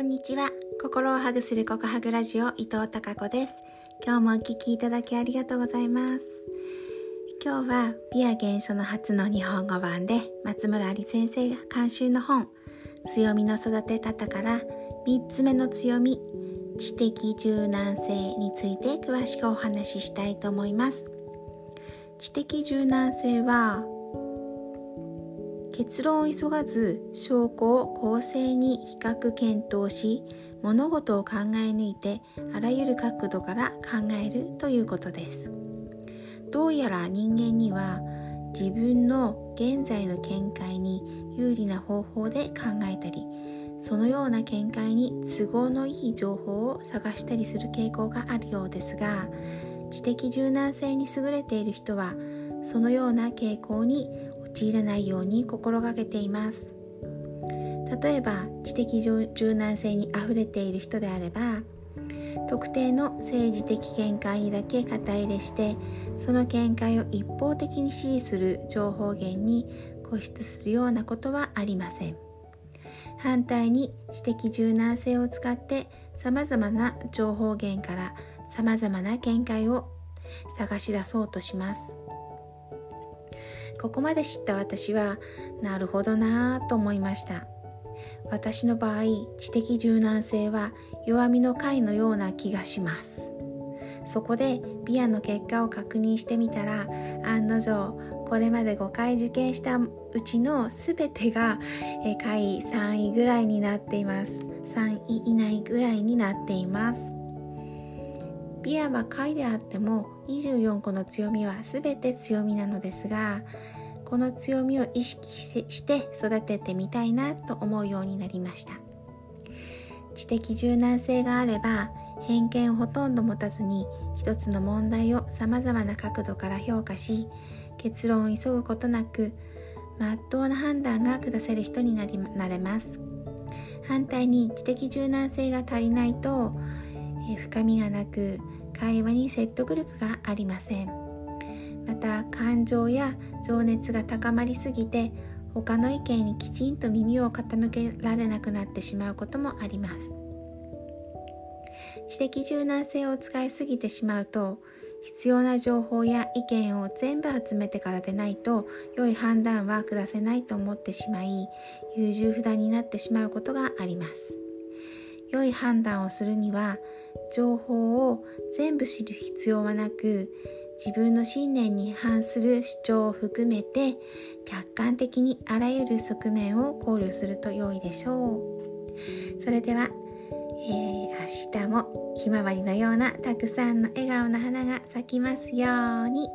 こんにちは。心をハグするココハグラジオ伊藤孝子です。今日もお聞きいただきありがとうございます。今日はビア原書の初の日本語版で松村有先生が監修の本強みの育て方から3つ目の強み知的柔軟性について詳しくお話ししたいと思います。知的柔軟性は結論を急がず証拠を公正に比較検討し物事を考え抜いてあらゆる角度から考えるということです。どうやら人間には自分の現在の見解に有利な方法で考えたりそのような見解に都合のいい情報を探したりする傾向があるようですが知的柔軟性に優れている人はそのような傾向に陥らないように心がけています。例えば知的柔軟性にあふれている人であれば特定の政治的見解にだけ肩入れしてその見解を一方的に支持する情報源に固執するようなことはありません。反対に知的柔軟性を使ってさまざまな情報源からさまざまな見解を探し出そうとします。ここまで知った私はなるほどなぁと思いました。私の場合知的柔軟性は弱みの回のような気がします。そこでビアの結果を確認してみたら案の定これまで5回受験したうちの全てが下位3位ぐらいになっています。3位以内ぐらいになっています。ビアは下位であっても24個の強みは全て強みなのですがこの強みを意識して育ててみたいなと思うようになりました。知的柔軟性があれば偏見をほとんど持たずに一つの問題をさまざまな角度から評価し結論を急ぐことなくまっとうな判断が下せる人になりなれます。反対に知的柔軟性が足りないと、え深みがなく会話に説得力がありません。また感情や情熱が高まりすぎて他の意見にきちんと耳を傾けられなくなってしまうこともあります。知的柔軟性を使いすぎてしまうと必要な情報や意見を全部集めてからでないと良い判断は下せないと思ってしまい優柔不断になってしまうことがあります。良い判断をするには情報を全部知る必要はなく自分の信念に反する主張を含めて客観的にあらゆる側面を考慮すると良いでしょうそれでは、えー、明日もひまわりのようなたくさんの笑顔の花が咲きますように。